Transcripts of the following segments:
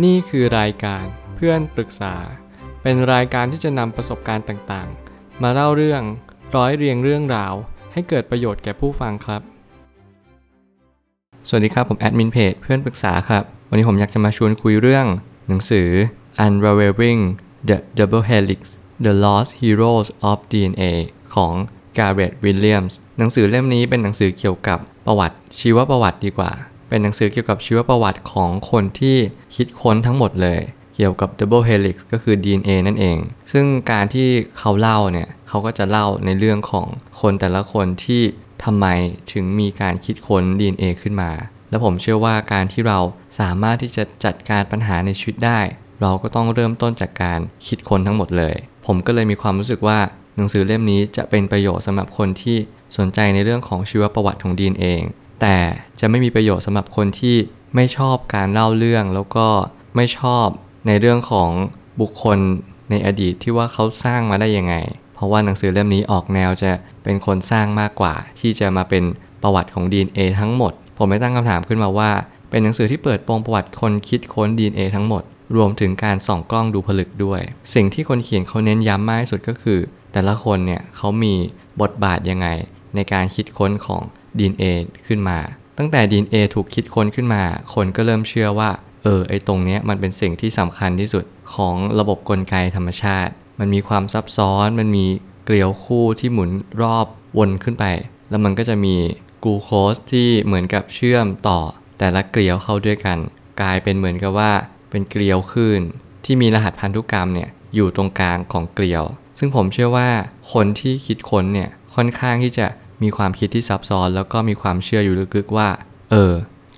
นี่คือรายการเพื่อนปรึกษา เป็นรายการที่จะนำประสบการณ์ต่างๆ มาเล่าเรื่องร้อยเรียงเรื่องราว ให้เกิดประโยชน์แก่ผู้ฟังครับ สวัสดีครับผมแอดมินเพจเพื่อนปรึกษาครับ วันนี้ผมอยากจะมาชวนคุยเรื่อง หนังสือ Unraveling the Double Helix The Lost Heroes of DNA ของ Garrett Williams หนังสือเล่มนี้เป็นหนังสือเกี่ยวกับประวัติชีวประวัติดีกว่า เป็นหนังสือเกี่ยวกับชีวประวัติของคนที่คิดค้นทั้งหมดเลย เกี่ยวกับ Double Helix ก็คือ DNA นั่นเอง ซึ่งการที่เขาเล่าเนี่ยเขาก็จะเล่าในเรื่องของคนแต่ละคนที่ทำไมถึงมีการคิดค้น DNA ขึ้นมา และผมเชื่อว่าการที่เราสามารถที่จะจัดการปัญหาในชีวิตได้ เราก็ต้องเริ่มต้นจากการคิดค้นทั้งหมดเลย ผมก็เลยมีความรู้สึกว่าหนังสือเล่มนี้จะเป็นประโยชน์สำหรับคนที่สนใจในเรื่องของชีวประวัติของ DNA แต่จะไม่มีประโยชน์สำหรับคนที่ไม่ชอบการเล่าเรื่อง แล้วก็ไม่ชอบในเรื่องของบุคคลในอดีตที่ว่าเขาสร้างมาได้ยังไง เพราะว่าหนังสือเล่มนี้ออกแนวจะเป็นคนสร้างมากกว่า ที่จะมาเป็นประวัติของ DNA ทั้งหมด ผมไม่ตั้งคำถามขึ้นมาว่า เป็นหนังสือที่เปิดโปงประวัติคนคิดค้น DNA ทั้งหมด รวมถึงการส่องกล้องดูผลึกด้วย สิ่งที่คนเขียนเขาเน้นย้ำมากที่สุดก็คือ แต่ละคนเนี่ยเขามีบทบาทยังไง ในการคิดค้นของ DNA ขึ้นมา ตั้งแต่ DNA ถูกคิดค้นขึ้นมา คนก็เริ่มเชื่อว่า เออ ไอตรงเนี้ยมันเป็นสิ่งที่สำคัญที่สุดของระบบกลไกธรรมชาติ มันมีความซับซ้อน มันมีเกลียวคู่ที่หมุนรอบวนขึ้นไป แล้วมันก็จะมีกลูโคสที่เหมือนกับเชื่อมต่อ แต่ละเกลียวเข้าด้วยกัน กลายเป็นเหมือนกับว่าเป็นเกลียวคลื่นที่มีรหัสพันธุกรรมเนี่ยอยู่ตรงกลางของเกลียว ซึ่งผมเชื่อว่าคนที่คิดค้นเนี่ยค่อนข้างที่จะ มีความคิดที่ซับซ้อน แล้วก็มีความเชื่ออยู่ลึกๆว่า เออ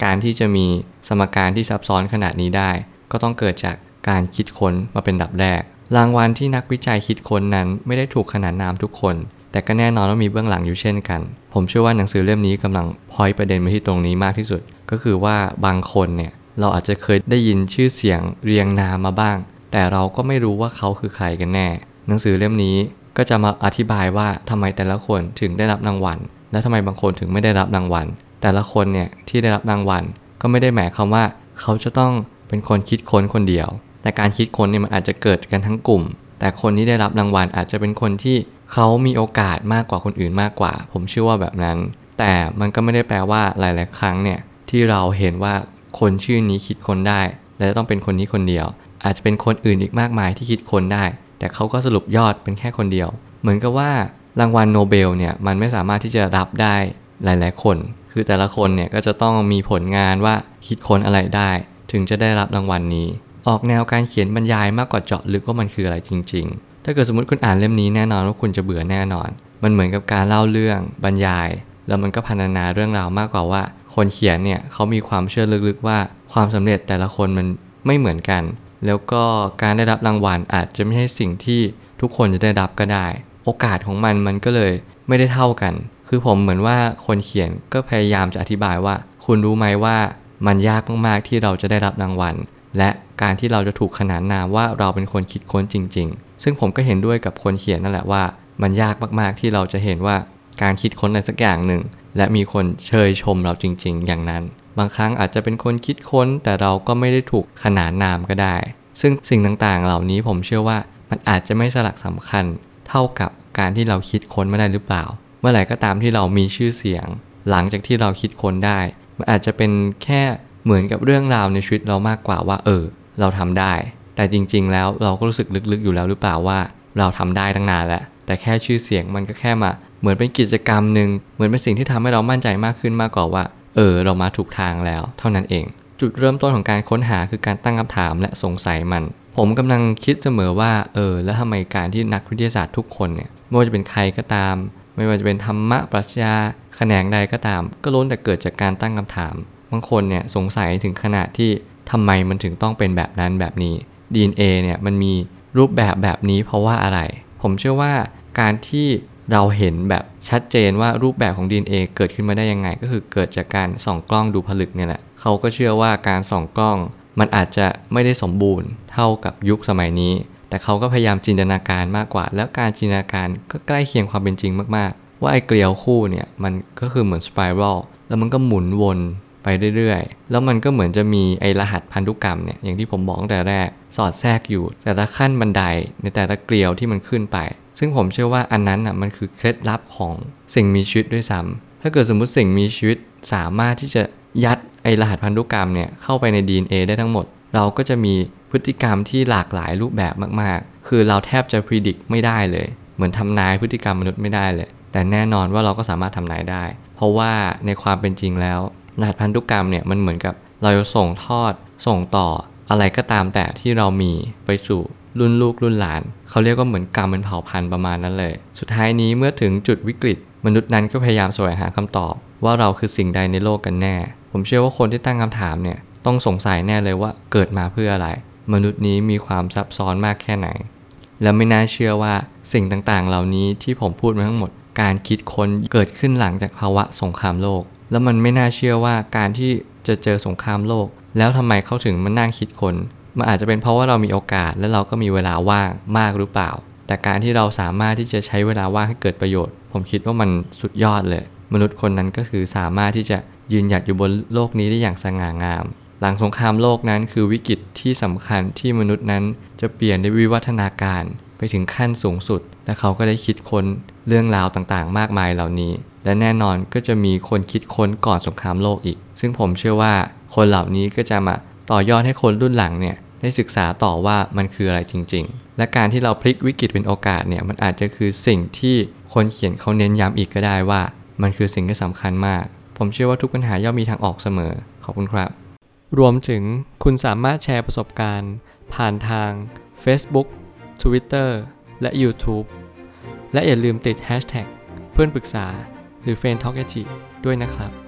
การที่จะมีสมการที่ซับซ้อนขนาดนี้ได้ ก็ต้องเกิดจากการคิดค้นมาเป็นดับแรก รางวัลที่นักวิจัยคิดค้นนั้นไม่ได้ถูกขนานนามทุกคน แต่ก็แน่นอนว่ามีเบื้องหลังอยู่เช่นกัน ผมเชื่อว่าหนังสือเล่มนี้กำลังพอยประเด็นมาที่ตรงนี้มากที่สุด ก็คือว่าบางคนเนี่ยเราอาจจะเคยได้ยินชื่อเสียงเรียงนามมาบ้าง แต่เราก็ไม่รู้ว่าเขาคือใครกันแน่ หนังสือเล่มนี้ ก็จะมาอธิบายว่าทำไมแต่ละคนถึงได้รับรางวัล และทำไมบางคนถึงไม่ได้รับรางวัล แต่ละคนเนี่ยที่ได้รับรางวัล ก็ไม่ได้หมายความว่า เขาจะต้องเป็นคนคิดค้นคนเดียว แต่การคิดค้นเนี่ยมันอาจจะเกิดกันทั้งกลุ่ม แต่คนที่ได้รับรางวัลอาจจะเป็นคนที่เขามีโอกาสมากกว่าคนอื่นมากกว่า ผมเชื่อว่าแบบนั้น แต่มันก็ไม่ได้แปลว่าหลาย ๆ ครั้งเนี่ยที่เราเห็นว่าคนชื่อนี้คิดค้นได้ และต้องเป็นคนนี้คนเดียว อาจจะเป็นคนอื่นอีกมากมายที่คิดค้นได้ แต่เขาก็สรุปยอดเป็นแค่คนเดียว เหมือนกับว่ารางวัลโนเบลเนี่ยมันไม่สามารถที่จะรับได้หลาย ๆ คน คือแต่ละคนเนี่ยก็จะต้องมีผลงานว่าคิดค้นอะไรได้ ถึงจะได้รับรางวัลนนี้ ออกแนวการเขียนบรรยายมากกว่าเจาะลึกว่ามันคืออะไรจริง ๆ ถ้าเกิดสมมติคุณอ่านเล่มนี้แน่นอนว่าคุณจะเบื่อแน่นอน มันเหมือนกับการเล่าเรื่องบรรยาย แล้วมันก็พันนาเรื่องราวมากกว่าว่า คนเขียนเนี่ยเขามีความเชื่อลึกๆว่าความสำเร็จแต่ละคนมันไม่เหมือนกัน แล้วก็การได้รับรางวัลอาจจะไม่ใช่สิ่งที่ทุกคนจะได้รับก็ได้ โอกาสของมันมันก็เลยไม่ได้เท่ากัน คือผมเหมือนว่าคนเขียนก็พยายามจะอธิบายว่า คุณรู้ไหมว่ามันยากมากๆที่เราจะได้รับรางวัล และการที่เราจะถูกขนานนามว่าเราเป็นคนคิดค้นจริง ๆ ซึ่งผมก็เห็นด้วยกับคนเขียนนั่นแหละว่า มันยากมากๆที่เราจะเห็นว่าการคิดค้นอะไรสักอย่างหนึ่งและมีคนเชยชมเราจริง ๆ อย่างนั้น บางครั้งอาจจะเป็นคนคิดค้น แต่เราก็ไม่ได้ถูกขนานนามก็ได้ ซึ่งสิ่งต่างๆ เหล่านี้ผมเชื่อว่ามันอาจจะไม่สลักสำคัญ เท่ากับการที่เราคิดค้นไม่ได้หรือเปล่า เมื่อไหร่ก็ตามที่เรามีชื่อเสียง หลังจากที่เราคิดค้นได้ มันอาจจะเป็นแค่เหมือนกับเรื่องราวในชีวิตเรามากกว่าว่า เออ เราทำได้ แต่จริง ๆ แล้วเราก็รู้สึกลึกๆอยู่แล้วหรือเปล่าว่า เราทำได้ตั้งนานแล้วแต่แค่ชื่อเสียงมันก็แค่มา เหมือนเป็นกิจกรรมหนึ่งเหมือนเป็นสิ่งที่ทำให้เรามั่นใจมากขึ้นมากกว่าว่า เออเรามาถูกทางแล้ว เท่านั้นเอง จุดเริ่มต้นของการค้นหาคือการตั้งคำถามและสงสัยมัน ผมกำลังคิดเสมอว่าเออแล้วทำไมการที่นักวิทยาศาสตร์ทุกคนเนี่ยไม่ว่าจะเป็นใครก็ตาม ไม่ว่าจะเป็นธรรมะปรัชญาแขนงใดก็ตาม ก็ล้วนแต่เกิดจากการตั้งคำถามบางคนเนี่ยสงสัยถึงขนาดที่ทำไมมันถึงต้องเป็นแบบนั้นแบบนี้ DNA เนี่ยมันมีรูปแบบแบบนี้เพราะว่าอะไร ผมเชื่อว่าการที่ เราเห็นแบบชัดเจนว่ารูปแบบของ DNA เกิดขึ้นมาได้ยังไง ก็คือเกิดจากการส่องกล้องดูผลึกเนี่ยแหละเขาก็เชื่อว่าการส่องกล้อง มันอาจจะไม่ได้สมบูรณ์เท่ากับยุคสมัยนี้ แต่เขาก็พยายามจินตนาการมากกว่า แล้วการจินตนาการก็ใกล้เคียงความเป็นจริงมากๆ ว่าไอ้เกลียวคู่เนี่ยมันก็คือเหมือนสไปรัลแล้วมันก็หมุนวนไปเรื่อยๆ แล้วมันก็เหมือนจะมีไอรหัสพันธุกรรมเนี่ยอย่างที่ผมบอกตั้งแต่แรก สอดแทรกอยู่ แต่ละขั้นบันไดในแต่ละเกลียวที่มันขึ้นไป ซึ่งผมเชื่อว่าอันนั้นอะมันคือเคล็ดลับของสิ่งมีชีวิตด้วยซ้ำถ้าเกิดสมมุติสิ่งมีชีวิตสามารถที่จะยัดไอรหัสพันธุกรรมเนี่ยเข้าไปใน DNA ได้ทั้งหมด เราก็จะมีพฤติกรรมที่หลากหลายรูปแบบมากๆ คือเราแทบจะพิจิตรไม่ได้เลย เหมือนทำนายพฤติกรรมมนุษย์ไม่ได้เลย แต่แน่นอนว่าเราก็สามารถทำนายได้ เพราะว่าในความเป็นจริงแล้วรหัสพันธุกรรมเนี่ยมันเหมือนกับเราจะส่งทอดส่งต่ออะไรก็ตามแต่ที่เรามีไปสู่ รุ่นลูกรุ่นหลาน เขาเรียกว่าเหมือนกรรมเป็นเผ่าพันธุ์ประมาณนั้นเลย สุดท้ายนี้เมื่อถึงจุดวิกฤต มนุษย์นั้นก็พยายามแสวงหาคำตอบ ว่าเราคือสิ่งใดในโลกกันแน่ ผมเชื่อว่าคนที่ตั้งคำถามเนี่ยต้องสงสัยแน่เลยว่าเกิดมาเพื่ออะไร มนุษย์นี้มีความซับซ้อนมากแค่ไหน และไม่น่าเชื่อว่าสิ่งต่างๆ เหล่านี้ที่ผมพูดมาทั้งหมด การคิดค้นเกิดขึ้นหลังจากภาวะสงครามโลก แล้วมันไม่น่าเชื่อว่าการที่จะเจอสงครามโลก แล้วทำไมเขาถึงมานั่งคิดค้น มันอาจจะเป็นเพราะว่าเรามีโอกาสและเราก็มีเวลาว่างมากหรือเปล่า แต่การที่เราสามารถที่จะใช้เวลาว่างให้เกิดประโยชน์ ผมคิดว่ามันสุดยอดเลย มนุษย์คนนั้นก็คือสามารถที่จะยืนหยัดอยู่บนโลกนี้ได้อย่างสง่างาม หลังสงครามโลกนั้นคือวิกฤตที่สำคัญที่มนุษย์นั้นจะเปลี่ยนในวิวัฒนาการ ไปถึงขั้นสูงสุด และเขาก็ได้คิดค้นเรื่องราวต่างๆ มากมายเหล่านี้ และแน่นอนก็จะมีคนคิดค้นก่อนสงครามโลกอีก ซึ่งผมเชื่อว่าคนเหล่านี้ก็จะมาต่อยอดให้คนรุ่นหลังเนี่ย ได้ศึกษาต่อว่ามันคืออะไรจริง ๆ และการที่เราพลิกวิกฤตเป็นโอกาสเนี่ยมันอาจจะคือสิ่งที่คนเขียนเขาเน้นย้ำอีกก็ได้ว่า มันคือสิ่งที่สำคัญมาก ผมเชื่อว่าทุกปัญหาย่อมมีทางออกเสมอ ขอบคุณครับ รวมถึงคุณสามารถแชร์ประสบการณ์ ผ่านทาง Facebook Twitter และ YouTube และอย่าลืมติด Hashtag เพื่อนปรึกษาหรือ f r ร e n d t a l k ด้วยนะครับ